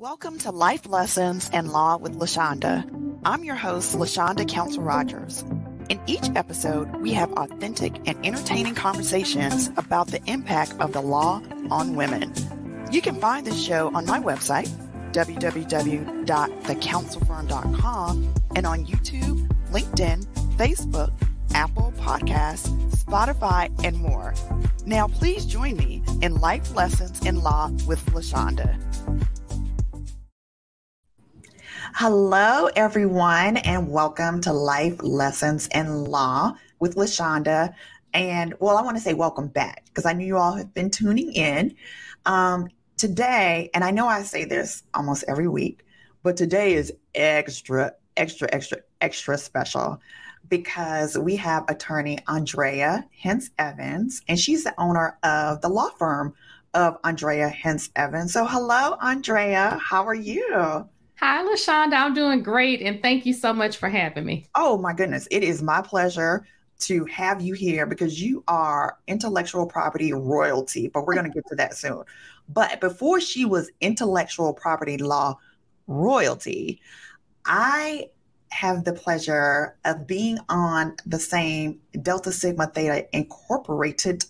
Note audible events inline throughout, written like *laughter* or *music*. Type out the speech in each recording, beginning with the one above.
Welcome to Life Lessons and Law with LaShonda. I'm your host, LaShonda Council Rogers. In each episode, we have authentic and entertaining conversations about the impact of the law on women. You can find this show on my website, www.thecouncilfirm.com, and on YouTube, LinkedIn, Facebook, Apple Podcasts, Spotify, and more. Now, please join me in Life Lessons in Law with LaShonda. Hello, everyone, and welcome to Life Lessons in Law with LaShonda. And well, I want to say welcome back because I know you all have been tuning in. Um, today, and I know I say this almost every week, but today is extra, extra, extra, extra special because we have attorney Andrea Hence Evans, and she's the owner of the law firm of Andrea Hence Evans. So, hello, Andrea. How are you? Hi, LaShonda. I'm doing great. And thank you so much for having me. Oh, my goodness. It is my pleasure to have you here because you are intellectual property royalty, but we're going to get to that soon. But before she was intellectual property law royalty, I have the pleasure of being on the same Delta Sigma Theta Incorporated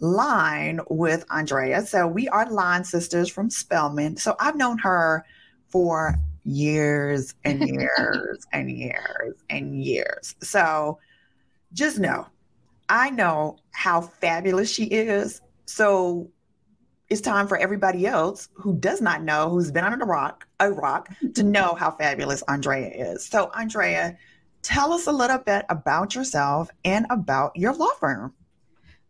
line with Andrea. So we are line sisters from Spelman. So I've known her for years and *laughs* years and years and years. So just know, I know how fabulous she is. So it's time for everybody else who does not know, who's been under a rock, a rock, to *laughs* know how fabulous Andrea is. So, Andrea, tell us a little bit about yourself and about your law firm.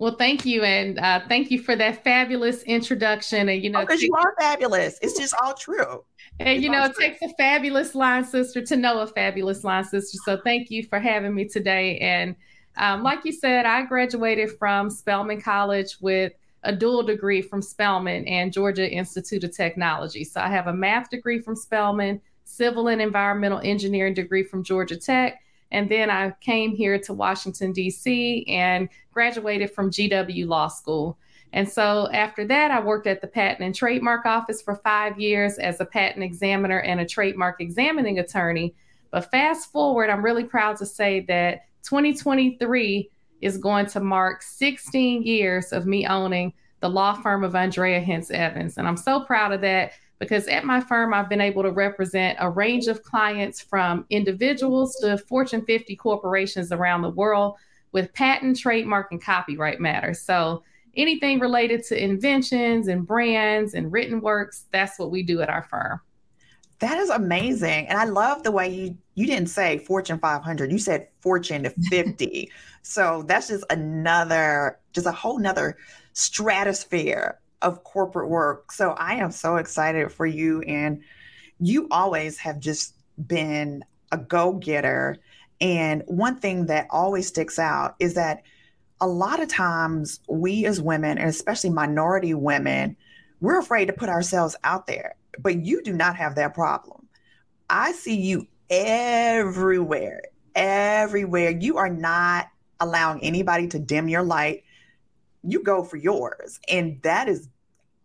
Well, thank you, and uh, thank you for that fabulous introduction. And you know, because oh, you are fabulous. It's just all true. And it's you know, it true. takes a fabulous line sister to know a fabulous line sister. So thank you for having me today. And um, like you said, I graduated from Spelman College with a dual degree from Spelman and Georgia Institute of Technology. So I have a math degree from Spelman, civil and environmental engineering degree from Georgia Tech, and then I came here to Washington, D.C., and graduated from GW Law School. And so after that, I worked at the Patent and Trademark Office for five years as a patent examiner and a trademark examining attorney. But fast forward, I'm really proud to say that 2023 is going to mark 16 years of me owning the law firm of Andrea Hence Evans. And I'm so proud of that because at my firm, I've been able to represent a range of clients from individuals to Fortune 50 corporations around the world with patent, trademark, and copyright matters. So anything related to inventions and brands and written works, that's what we do at our firm. That is amazing. And I love the way you you didn't say Fortune 500, you said Fortune 50. *laughs* so that's just another just a whole nother stratosphere of corporate work. So I am so excited for you. And you always have just been a go getter. And one thing that always sticks out is that a lot of times we as women, and especially minority women, we're afraid to put ourselves out there. But you do not have that problem. I see you everywhere, everywhere. You are not allowing anybody to dim your light. You go for yours. And that is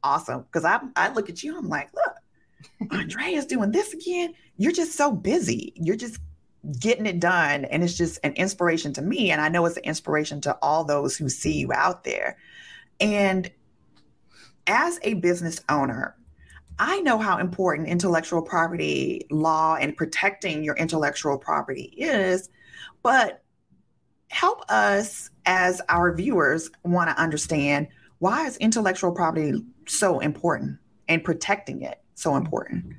awesome because I I look at you, I'm like, look, Andrea's doing this again. You're just so busy. You're just getting it done. And it's just an inspiration to me. And I know it's an inspiration to all those who see you out there. And as a business owner, I know how important intellectual property law and protecting your intellectual property is, but help us as our viewers want to understand why is intellectual property so important and protecting it so important?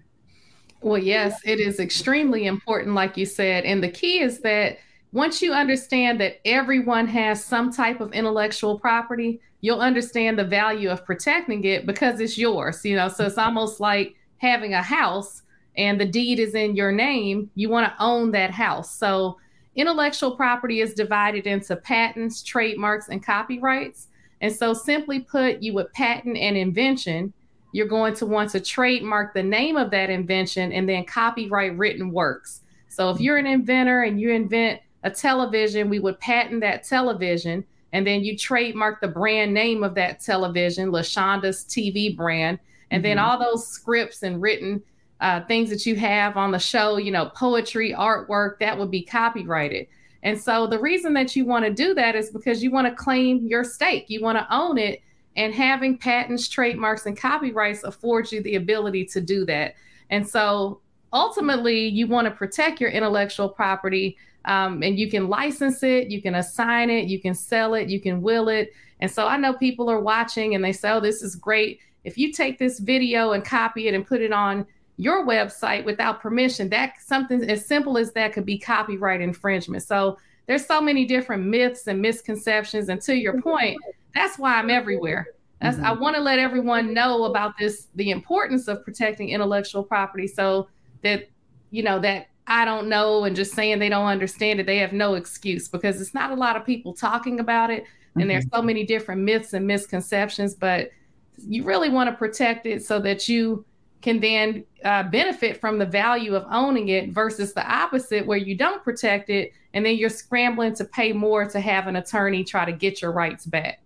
Well, yes, it is extremely important, like you said. And the key is that once you understand that everyone has some type of intellectual property, you'll understand the value of protecting it because it's yours. You know, so it's almost like having a house and the deed is in your name. You want to own that house. So intellectual property is divided into patents, trademarks, and copyrights. And so, simply put, you would patent an invention. You're going to want to trademark the name of that invention and then copyright written works. So, if you're an inventor and you invent a television, we would patent that television and then you trademark the brand name of that television, LaShonda's TV brand. And mm-hmm. then all those scripts and written uh, things that you have on the show, you know, poetry, artwork, that would be copyrighted. And so the reason that you want to do that is because you want to claim your stake, you want to own it. And having patents, trademarks, and copyrights affords you the ability to do that. And so ultimately, you want to protect your intellectual property. Um, and you can license it, you can assign it, you can sell it, you can will it. And so I know people are watching and they say, oh, this is great. If you take this video and copy it and put it on your website without permission, that something as simple as that could be copyright infringement. So there's so many different myths and misconceptions. And to your point, that's why I'm everywhere. That's, mm-hmm. I want to let everyone know about this, the importance of protecting intellectual property so that, you know, that I don't know and just saying they don't understand it, they have no excuse because it's not a lot of people talking about it. And mm-hmm. there's so many different myths and misconceptions, but you really want to protect it so that you can then uh, benefit from the value of owning it versus the opposite where you don't protect it and then you're scrambling to pay more to have an attorney try to get your rights back.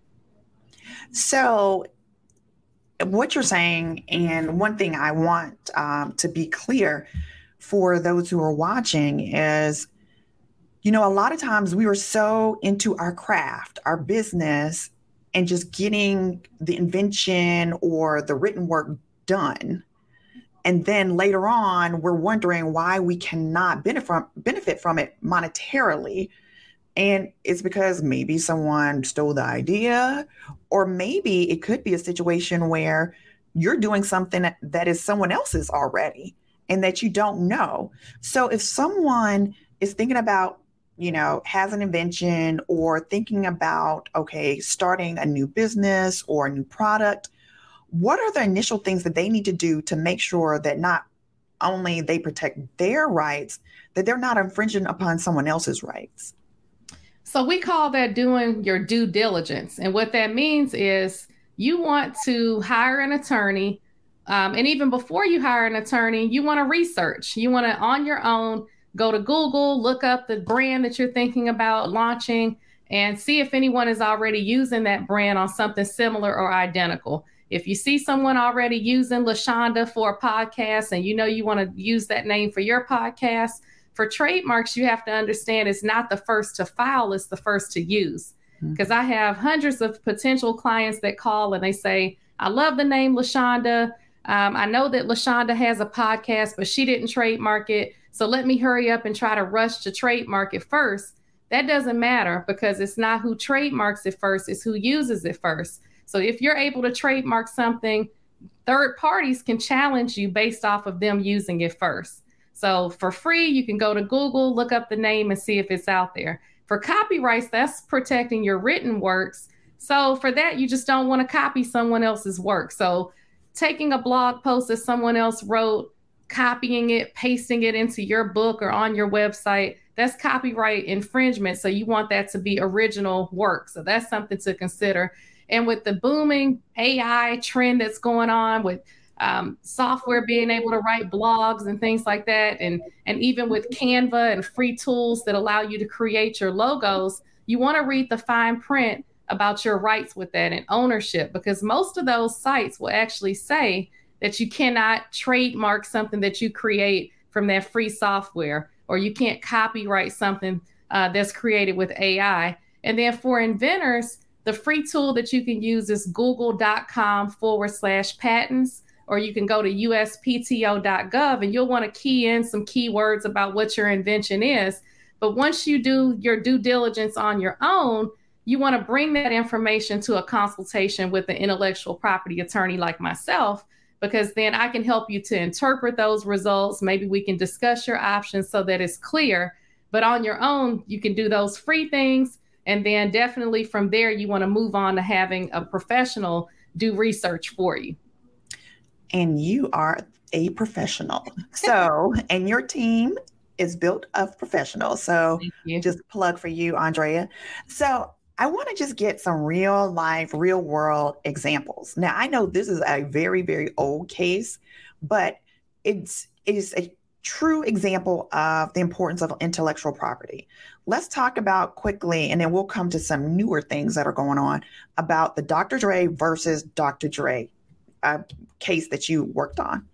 So what you're saying and one thing i want um, to be clear for those who are watching is you know a lot of times we were so into our craft our business and just getting the invention or the written work done and then later on we're wondering why we cannot benefit from benefit from it monetarily. And it's because maybe someone stole the idea or maybe it could be a situation where you're doing something that is someone else's already and that you don't know. So if someone is thinking about you know has an invention or thinking about okay starting a new business or a new product what are the initial things that they need to do to make sure that not only they protect their rights, that they're not infringing upon someone else's rights? So we call that doing your due diligence. And what that means is you want to hire an attorney. Um, and even before you hire an attorney, you want to research. You want to, on your own, go to Google, look up the brand that you're thinking about launching, and see if anyone is already using that brand on something similar or identical. If you see someone already using LaShonda for a podcast and you know you want to use that name for your podcast, for trademarks, you have to understand it's not the first to file, it's the first to use. Because mm-hmm. I have hundreds of potential clients that call and they say, I love the name LaShonda. Um, I know that LaShonda has a podcast, but she didn't trademark it. So let me hurry up and try to rush to trademark it first. That doesn't matter because it's not who trademarks it first, it's who uses it first. So if you're able to trademark something, third parties can challenge you based off of them using it first. So for free, you can go to Google, look up the name, and see if it's out there. For copyrights, that's protecting your written works. So for that, you just don't want to copy someone else's work. So taking a blog post that someone else wrote, copying it, pasting it into your book or on your website, that's copyright infringement. So you want that to be original work. So that's something to consider. And with the booming AI trend that's going on with um, software being able to write blogs and things like that, and and even with Canva and free tools that allow you to create your logos, you want to read the fine print about your rights with that and ownership because most of those sites will actually say that you cannot trademark something that you create from that free software or you can't copyright something uh, that's created with AI. And then for inventors, the free tool that you can use is google.com forward slash patents, or you can go to uspto.gov and you'll want to key in some keywords about what your invention is. But once you do your due diligence on your own, you want to bring that information to a consultation with an intellectual property attorney like myself, because then I can help you to interpret those results. Maybe we can discuss your options so that it's clear. But on your own, you can do those free things and then definitely from there, you want to move on to having a professional do research for you. And you are a professional. So, *laughs* and your team is built of professionals. So, just plug for you, Andrea. So, I want to just get some real life, real world examples. Now, I know this is a very, very old case, but it's it is a true example of the importance of intellectual property. Let's talk about quickly, and then we'll come to some newer things that are going on about the Dr. Dre versus Dr. Drai uh, case that you worked on.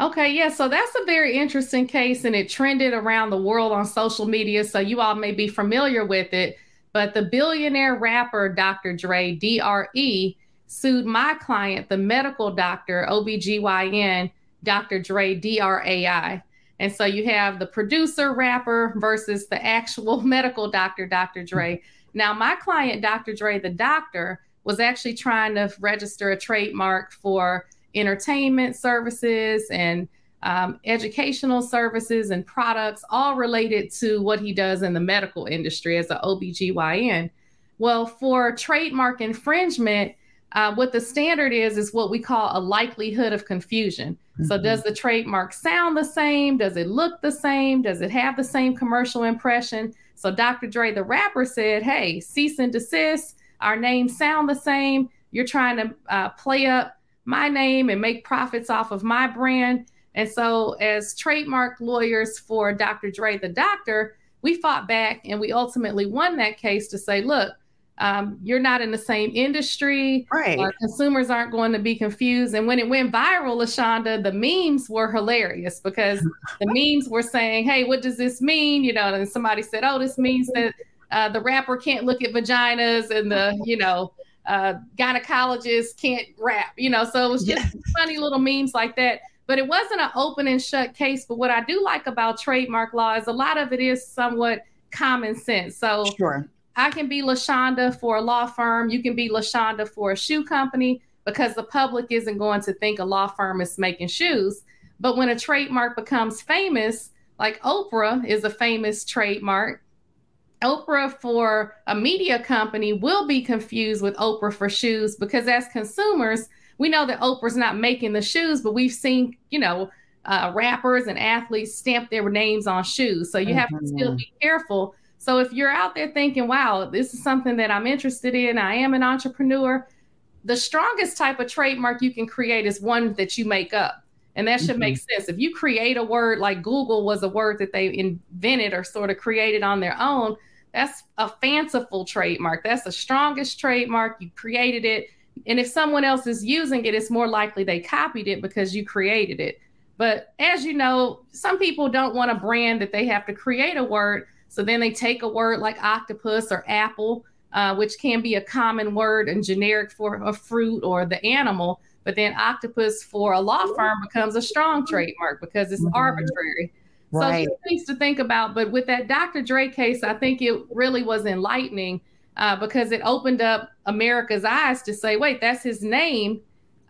Okay, yeah, so that's a very interesting case, and it trended around the world on social media. So you all may be familiar with it. But the billionaire rapper Dr. Dre, DRE, sued my client, the medical doctor, OBGYN, Dr. Dre, DRAI. And so you have the producer rapper versus the actual *laughs* medical doctor, Dr. Drai. Now, my client, Dr. Drai, the doctor, was actually trying to register a trademark for entertainment services and um, educational services and products, all related to what he does in the medical industry as an OBGYN. Well, for trademark infringement, uh, what the standard is, is what we call a likelihood of confusion. Mm-hmm. So, does the trademark sound the same? Does it look the same? Does it have the same commercial impression? So, Dr. Dre, the rapper, said, Hey, cease and desist. Our names sound the same. You're trying to uh, play up my name and make profits off of my brand. And so, as trademark lawyers for Dr. Drai, the doctor, we fought back and we ultimately won that case to say, look, um, you're not in the same industry. Right. Uh, consumers aren't going to be confused. And when it went viral, LaShonda, the memes were hilarious because *laughs* the memes were saying, hey, what does this mean? You know, and somebody said, oh, this means that uh, the rapper can't look at vaginas and the, you know, uh, gynecologists can't rap, you know. So it was just yeah. funny little memes like that. But it wasn't an open and shut case. But what I do like about trademark law is a lot of it is somewhat common sense. So sure. I can be LaShonda for a law firm. You can be LaShonda for a shoe company because the public isn't going to think a law firm is making shoes. But when a trademark becomes famous, like Oprah is a famous trademark, Oprah for a media company will be confused with Oprah for shoes because as consumers, we know that Oprah's not making the shoes, but we've seen, you know, uh, rappers and athletes stamp their names on shoes. So you mm-hmm. have to still mm-hmm. be careful. So if you're out there thinking, wow, this is something that I'm interested in, I am an entrepreneur, the strongest type of trademark you can create is one that you make up. And that should mm-hmm. make sense. If you create a word like Google was a word that they invented or sort of created on their own, that's a fanciful trademark. That's the strongest trademark. You created it. And if someone else is using it, it's more likely they copied it because you created it. But as you know, some people don't want a brand that they have to create a word. So then they take a word like octopus or apple, uh, which can be a common word and generic for a fruit or the animal. But then octopus for a law firm becomes a strong *laughs* trademark because it's mm-hmm. arbitrary. Right. So things to think about. But with that Dr. Dre case, I think it really was enlightening uh, because it opened up America's eyes to say, wait, that's his name.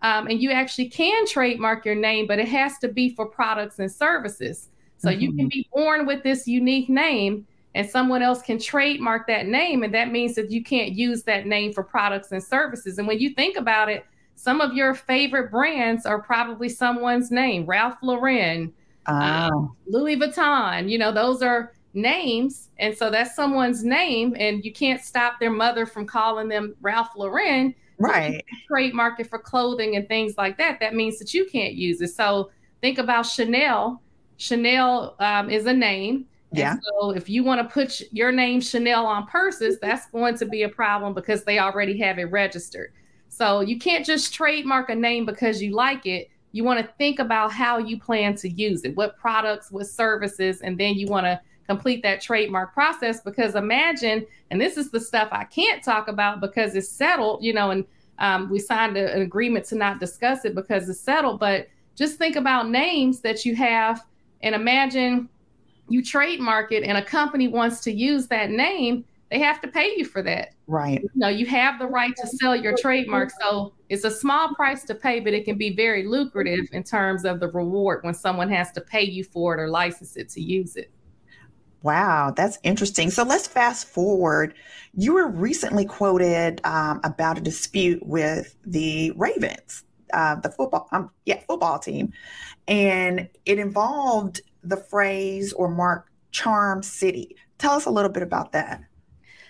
Um, and you actually can trademark your name, but it has to be for products and services. So mm-hmm. you can mm-hmm. be born with this unique name and someone else can trademark that name. And that means that you can't use that name for products and services. And when you think about it, some of your favorite brands are probably someone's name, Ralph Lauren, Oh. Louis Vuitton, you know, those are names. And so that's someone's name, and you can't stop their mother from calling them Ralph Lauren. Right. Trademark it for clothing and things like that. That means that you can't use it. So think about Chanel. Chanel um, is a name. Yeah. so if you want to put your name Chanel on purses, that's going to be a problem because they already have it registered. So you can't just trademark a name because you like it you want to think about how you plan to use it, what products, what services, and then you want to complete that trademark process. Because imagine, and this is the stuff I can't talk about because it's settled, you know, and um, we signed a, an agreement to not discuss it because it's settled. But just think about names that you have and imagine you trademark it and a company wants to use that name they have to pay you for that. Right. You know, you have the right to sell your trademark. So it's a small price to pay, but it can be very lucrative in terms of the reward when someone has to pay you for it or license it to use it. Wow, that's interesting. So let's fast forward. You were recently quoted um, about a dispute with the Ravens, uh, the football, um, yeah, football team, and it involved the phrase or mark "Charm City." Tell us a little bit about that.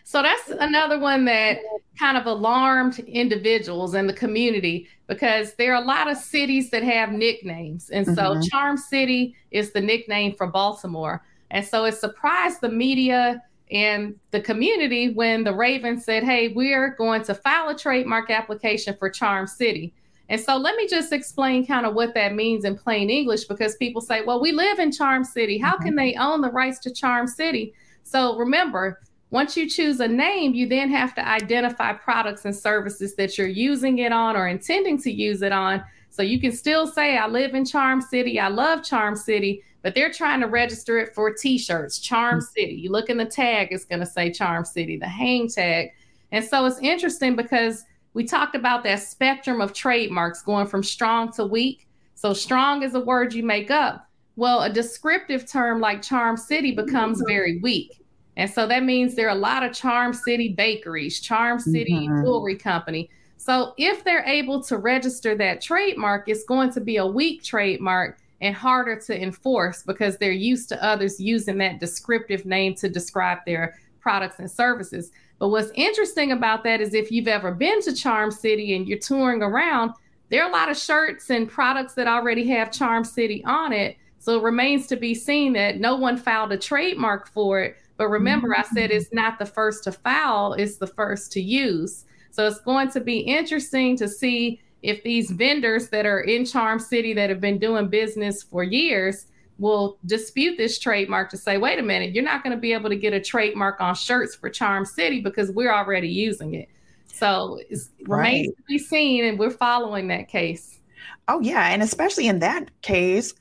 So that's another one that kind of alarmed individuals in the community because there are a lot of cities that have nicknames. And so mm-hmm. Charm City is the nickname for Baltimore. And so it surprised the media and the community when the Ravens said, hey, we're going to file a trademark application for Charm City. And so let me just explain kind of what that means in plain English because people say, well, we live in Charm City. How mm-hmm. can they own the rights to Charm City? So remember, once you choose a name, you then have to identify products and services that you're using it on or intending to use it on. So you can still say, I live in Charm City, I love Charm City, but they're trying to register it for t shirts, Charm mm-hmm. City. You look in the tag, it's going to say Charm City, the hang tag. And so it's interesting because we talked about that spectrum of trademarks going from strong to weak. So, strong is a word you make up. Well, a descriptive term like Charm City becomes very weak. And so that means there are a lot of Charm City bakeries, Charm City mm-hmm. jewelry company. So if they're able to register that trademark, it's going to be a weak trademark and harder to enforce because they're used to others using that descriptive name to describe their products and services. But what's interesting about that is if you've ever been to Charm City and you're touring around, there are a lot of shirts and products that already have Charm City on it. So it remains to be seen that no one filed a trademark for it. But remember, mm-hmm. I said it's not the first to file, it's the first to use. So it's going to be interesting to see if these vendors that are in Charm City that have been doing business for years will dispute this trademark to say, wait a minute, you're not going to be able to get a trademark on shirts for Charm City because we're already using it. So it remains to be seen, and we're following that case. Oh, yeah. And especially in that case,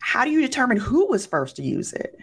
how do you determine who was first to use it?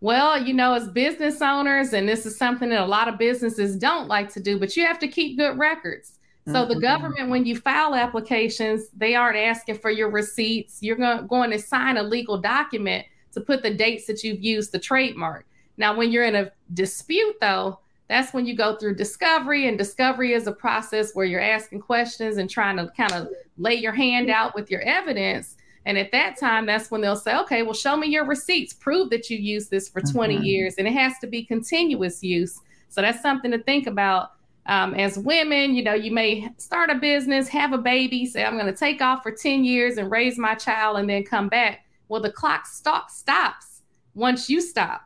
Well, you know, as business owners, and this is something that a lot of businesses don't like to do, but you have to keep good records. So the mm-hmm. government, when you file applications, they aren't asking for your receipts. You're going to sign a legal document to put the dates that you've used the trademark. Now, when you're in a dispute, though, that's when you go through discovery, and discovery is a process where you're asking questions and trying to kind of lay your hand out with your evidence. And at that time, that's when they'll say, okay, well, show me your receipts, prove that you used this for 20 mm-hmm. years. And it has to be continuous use. So that's something to think about um, as women, you know, you may start a business, have a baby, say, I'm going to take off for 10 years and raise my child and then come back. Well, the clock stop, stops once you stop.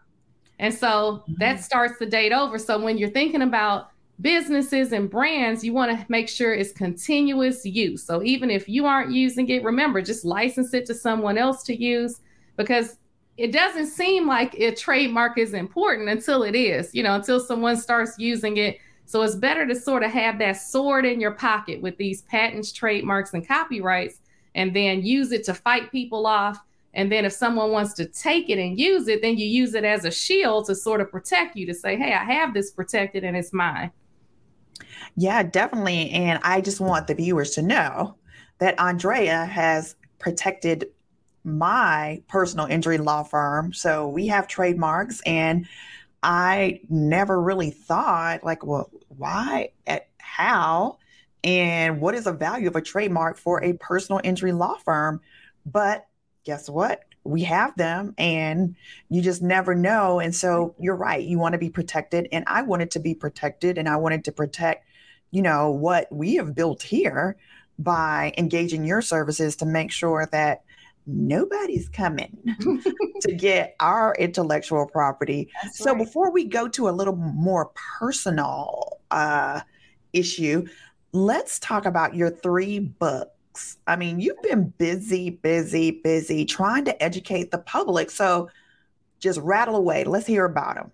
And so mm-hmm. that starts the date over. So when you're thinking about businesses and brands, you want to make sure it's continuous use. So even if you aren't using it, remember, just license it to someone else to use because it doesn't seem like a trademark is important until it is, you know, until someone starts using it so it's better to sort of have that sword in your pocket with these patents, trademarks, and copyrights, and then use it to fight people off. And then if someone wants to take it and use it, then you use it as a shield to sort of protect you to say, hey, I have this protected and it's mine. Yeah, definitely. And I just want the viewers to know that Andrea has protected my personal injury law firm. So we have trademarks and I never really thought, like, well, why, at how, and what is the value of a trademark for a personal injury law firm? But guess what? We have them and you just never know. And so you're right. You want to be protected. And I wanted to be protected and I wanted to protect, you know, what we have built here by engaging your services to make sure that nobody's coming *laughs* *laughs* to get our intellectual property. That's so right. before we go to a little more personal uh, issue, let's talk about your three books. I mean, you've been busy, busy, busy trying to educate the public. So just rattle away. Let's hear about them.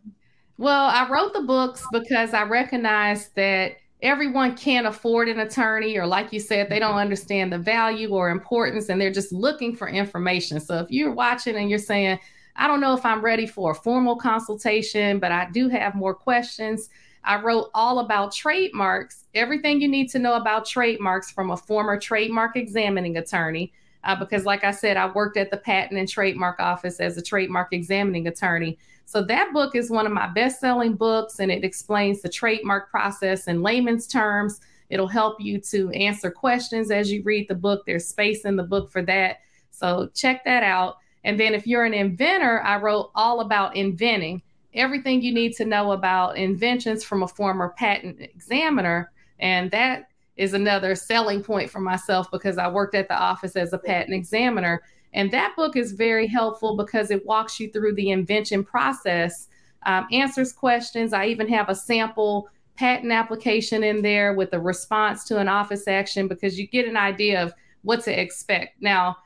Well, I wrote the books because I recognized that everyone can't afford an attorney or like you said they don't mm-hmm. understand the value or importance and they're just looking for information. So if you're watching and you're saying i don't know if i'm ready for a formal consultation but i do have more questions i wrote all about trademarks everything you need to know about trademarks from a former trademark examining attorney uh, because like i said i worked at the patent and trademark office as a trademark examining attorney so that book is one of my best selling books and it explains the trademark process in layman's terms. It'll help you to answer questions as you read the book. There's space in the book for that. So check that out. And then if you're an inventor, I wrote all about inventing everything you need to know about inventions from a former patent examiner. And that is another selling point for myself because I worked at the office as a patent examiner and that book is very helpful because it walks you through the invention process, um, answers questions. I even have a sample patent application in there with a response to an office action because you get an idea of what to expect. Now,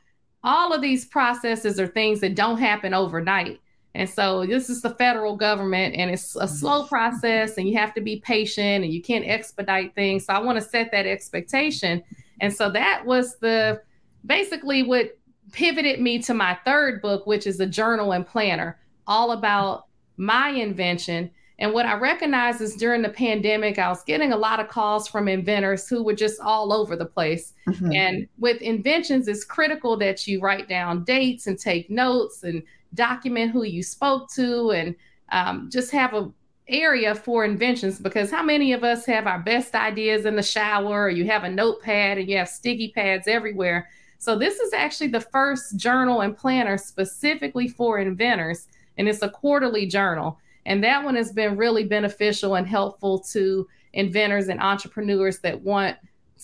all of these processes are things that don't happen overnight. And so this is the federal government and it's a slow process and you have to be patient and you can't expedite things. So I want to set that expectation. And so that was the basically what pivoted me to my third book, which is a journal and planner, all about my invention. And what I recognized is during the pandemic, I was getting a lot of calls from inventors who were just all over the place. Mm-hmm. And with inventions, it's critical that you write down dates and take notes and document who you spoke to and um, just have a area for inventions because how many of us have our best ideas in the shower or you have a notepad and you have sticky pads everywhere? So this is actually the first journal and planner specifically for inventors and it's a quarterly journal. And that one has been really beneficial and helpful to inventors and entrepreneurs that want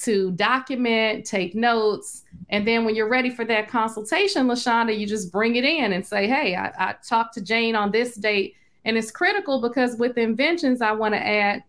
to document, take notes, and then when you're ready for that consultation, Lashonda, you just bring it in and say, "Hey, I, I talked to Jane on this date," and it's critical because with inventions, I want to add,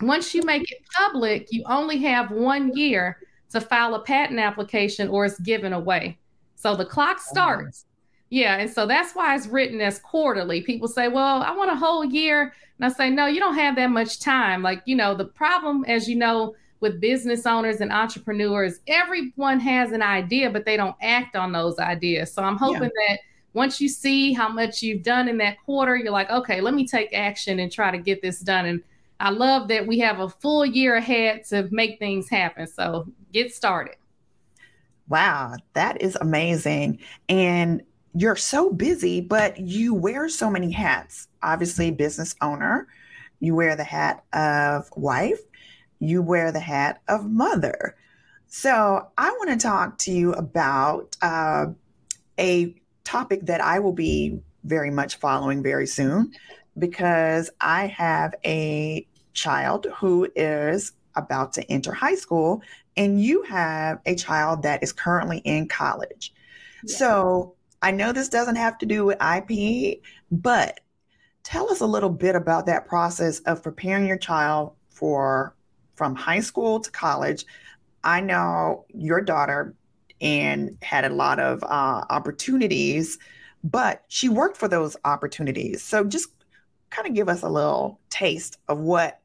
once you make it public, you only have one year to file a patent application, or it's given away. So the clock starts. Yeah, and so that's why it's written as quarterly. People say, "Well, I want a whole year," and I say, "No, you don't have that much time." Like you know, the problem, as you know with business owners and entrepreneurs, everyone has an idea, but they don't act on those ideas. So I'm hoping yeah. that once you see how much you've done in that quarter, you're like, okay, let me take action and try to get this done. And I love that we have a full year ahead to make things happen. So get started. Wow, that is amazing. And you're so busy, but you wear so many hats. Obviously, business owner, you wear the hat of wife, you wear the hat of mother. So I want to talk to you about uh, a topic that I will be very much following very soon because I have a child who is about to enter high school, and you have a child that is currently in college. Yeah. So I know this doesn't have to do with IP, but tell us a little bit about that process of preparing your child for from high school to college. I know your daughter and had a lot of uh, opportunities, but she worked for those opportunities. So just kind of give us a little taste of what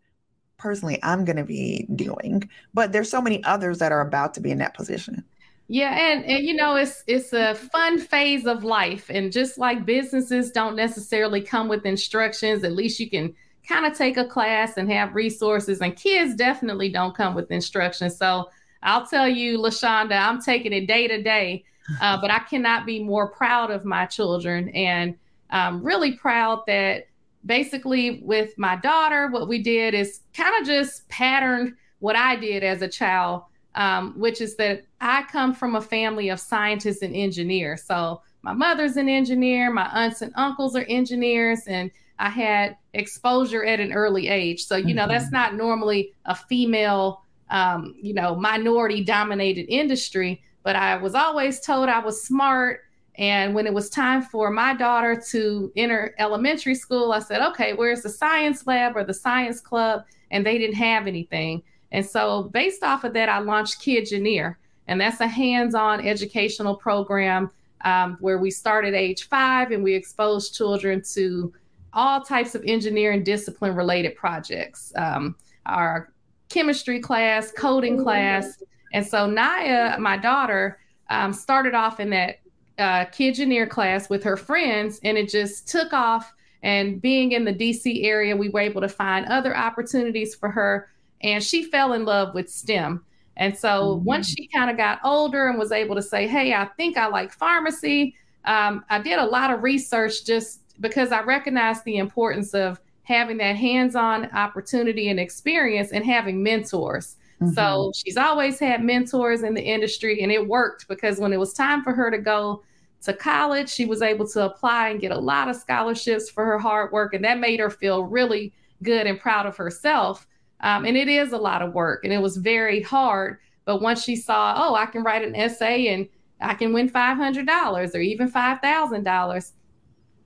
personally I'm going to be doing. But there's so many others that are about to be in that position. Yeah, and, and you know it's it's a fun phase of life, and just like businesses don't necessarily come with instructions, at least you can kind of take a class and have resources. And kids definitely don't come with instructions. So I'll tell you, Lashonda, I'm taking it day to day, uh, *laughs* but I cannot be more proud of my children and I'm really proud that basically with my daughter, what we did is kind of just patterned what I did as a child, um, which is that I come from a family of scientists and engineers. So my mother's an engineer, my aunts and uncles are engineers, and I had exposure at an early age. So, you know, mm-hmm. that's not normally a female, um, you know, minority dominated industry, but I was always told I was smart. And when it was time for my daughter to enter elementary school, I said, okay, where's the science lab or the science club? And they didn't have anything. And so, based off of that, I launched Kidgineer. And that's a hands on educational program um, where we start at age five and we expose children to all types of engineering discipline related projects. Um, our chemistry class, coding class. And so Naya, my daughter, um, started off in that uh, Kidgineer class with her friends, and it just took off. And being in the DC area, we were able to find other opportunities for her. And she fell in love with STEM. And so mm-hmm. once she kind of got older and was able to say, Hey, I think I like pharmacy, um, I did a lot of research just because I recognize the importance of having that hands-on opportunity and experience and having mentors. Mm-hmm. So she's always had mentors in the industry and it worked because when it was time for her to go to college, she was able to apply and get a lot of scholarships for her hard work and that made her feel really good and proud of herself. Um, and it is a lot of work and it was very hard. But once she saw, oh, I can write an essay and I can win $500 or even $5,000,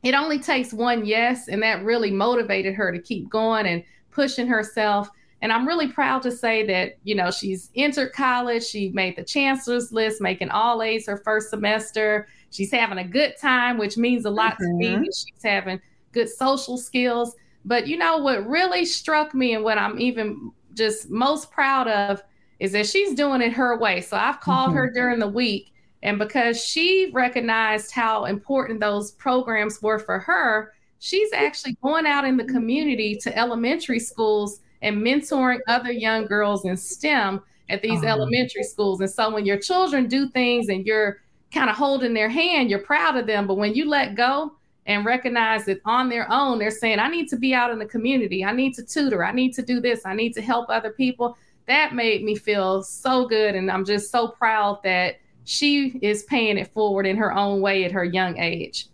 it only takes one yes and that really motivated her to keep going and pushing herself. And I'm really proud to say that, you know, she's entered college. She made the chancellor's list, making all A's her first semester. She's having a good time, which means a lot mm-hmm. to me. Mm-hmm. She's having good social skills. But you know what really struck me and what I'm even just most proud of is that she's doing it her way. So I've called mm-hmm. her during the week. And because she recognized how important those programs were for her, she's actually going out in the community to elementary schools and mentoring other young girls in STEM at these uh-huh. elementary schools. And so when your children do things and you're kind of holding their hand, you're proud of them. But when you let go, and recognize that on their own, they're saying, I need to be out in the community. I need to tutor. I need to do this. I need to help other people. That made me feel so good. And I'm just so proud that she is paying it forward in her own way at her young age.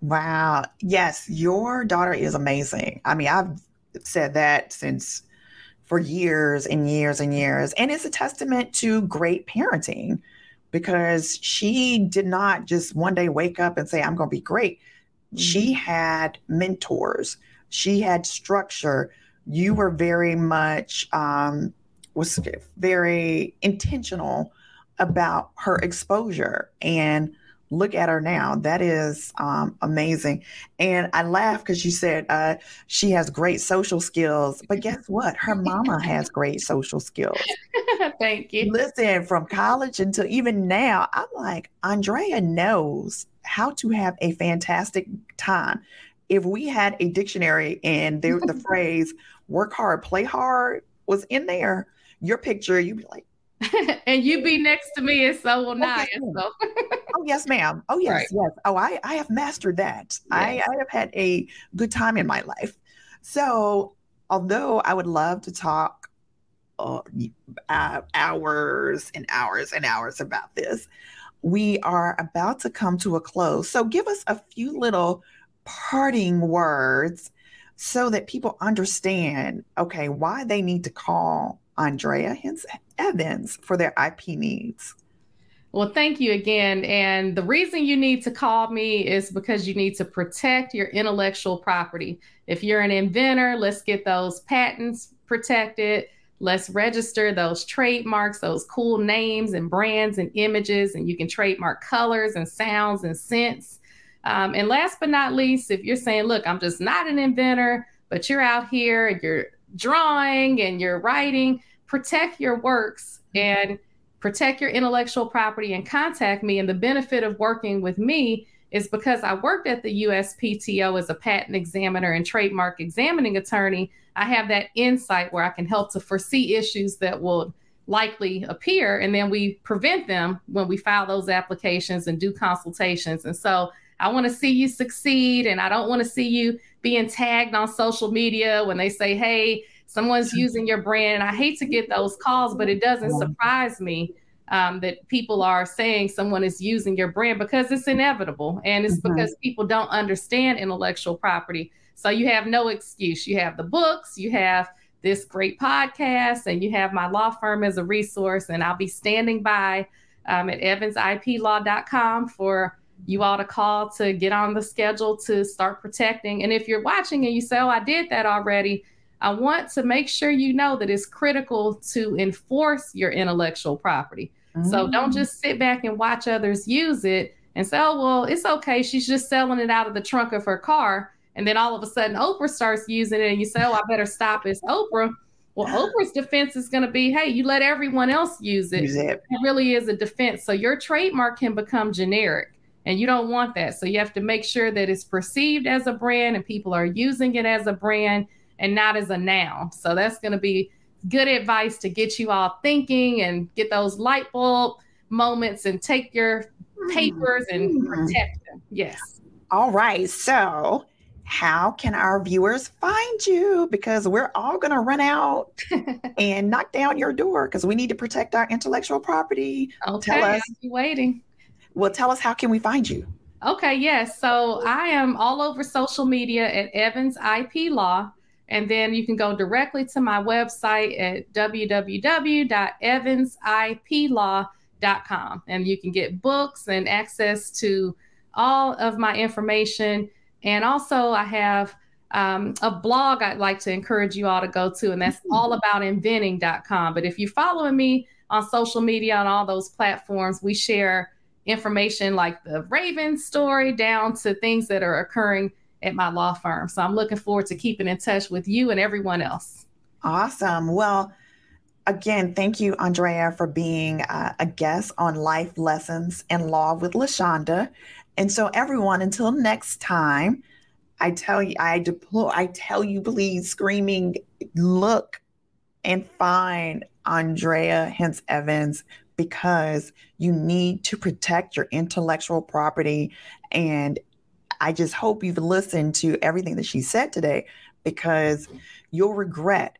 Wow. Yes, your daughter is amazing. I mean, I've said that since for years and years and years. And it's a testament to great parenting because she did not just one day wake up and say, I'm going to be great she mm-hmm. had mentors, she had structure. You were very much um, was very intentional about her exposure and look at her now. That is um, amazing. And I laugh because you said uh, she has great social skills. But guess *laughs* what? Her mama has great social skills. *laughs* Thank you. Listen, from college until even now, I'm like, Andrea knows how to have a fantastic time. If we had a dictionary and there, the *laughs* phrase work hard, play hard was in there, your picture, you'd be like, *laughs* and you be next to me and so will oh, Naya. So. oh yes, ma'am. Oh yes, right. yes. Oh, I, I have mastered that. Yes. I, I have had a good time in my life. So although I would love to talk uh, uh, hours and hours and hours about this, we are about to come to a close. So give us a few little parting words so that people understand, okay, why they need to call Andrea Hence Evans for their IP needs. Well, thank you again. And the reason you need to call me is because you need to protect your intellectual property. If you're an inventor, let's get those patents protected. Let's register those trademarks, those cool names and brands and images, and you can trademark colors and sounds and scents. Um, and last but not least, if you're saying, look, I'm just not an inventor, but you're out here you're drawing and you're writing, protect your works mm-hmm. and protect your intellectual property and contact me. And the benefit of working with me is because I worked at the USPTO as a patent examiner and trademark examining attorney. I have that insight where I can help to foresee issues that will likely appear, and then we prevent them when we file those applications and do consultations. And so I want to see you succeed, and I don't want to see you being tagged on social media when they say, hey, someone's *laughs* using your brand. And I hate to get those calls, but it doesn't surprise me um, that people are saying someone is using your brand because it's inevitable and it's mm-hmm. because people don't understand intellectual property. So you have no excuse. You have the books, you have this great podcast, and you have my law firm as a resource. And I'll be standing by um, at evansiplaw.com for you ought to call to get on the schedule to start protecting. And if you're watching and you say, Oh, I did that already, I want to make sure you know that it's critical to enforce your intellectual property. Mm-hmm. So don't mm. just sit back and watch others use it and say, oh, well, it's okay. She's just selling it out of the trunk of her car. And then all of a sudden, Oprah starts using it, and you say, oh, I better stop. It's Oprah. Well, Oprah's defense is going to be, hey, you let everyone else use it. Use it. It really is a defense. So your trademark can become generic, and you don't want that. So you have to make sure that it's perceived as a brand and people are using it as a brand and not as a noun. So that's going to be good advice to get you all thinking and get those light bulb moments and take your papers and mm-hmm. protect them. Yes. All right. So, how can our viewers find you? Because we're all going to run out *laughs* and knock down your door because we need to protect our intellectual property. Okay, tell us, I'll be waiting. Well, tell us how can we find you? Okay, yes. So I am all over social media at Evans IP Law. And then you can go directly to my website at www.evansiplaw.com. And you can get books and access to all of my information. And also, I have um, a blog I'd like to encourage you all to go to, and that's mm-hmm. allaboutinventing.com. But if you're following me on social media on all those platforms, we share information like the Raven story down to things that are occurring at my law firm. So I'm looking forward to keeping in touch with you and everyone else. Awesome. Well, again, thank you, Andrea, for being uh, a guest on Life Lessons in Law with LaShonda. And so, everyone, until next time, I tell you, I deploy, I tell you, please, screaming, look and find Andrea Hence Evans because you need to protect your intellectual property. And I just hope you've listened to everything that she said today because you'll regret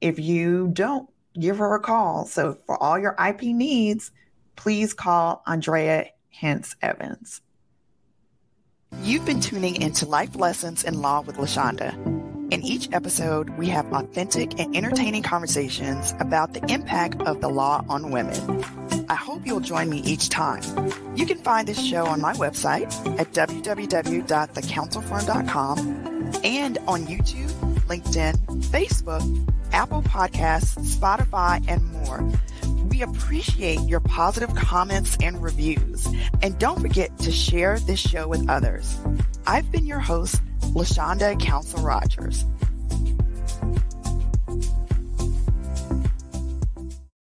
if you don't give her a call. So for all your IP needs, please call Andrea Hence Evans. You've been tuning into Life Lessons in Law with LaShonda. In each episode, we have authentic and entertaining conversations about the impact of the law on women. I hope you'll join me each time. You can find this show on my website at www.thecouncilfirm.com and on YouTube, LinkedIn, Facebook, Apple Podcasts, Spotify, and more. We appreciate your positive comments and reviews. And don't forget to share this show with others. I've been your host, LaShonda Council Rogers.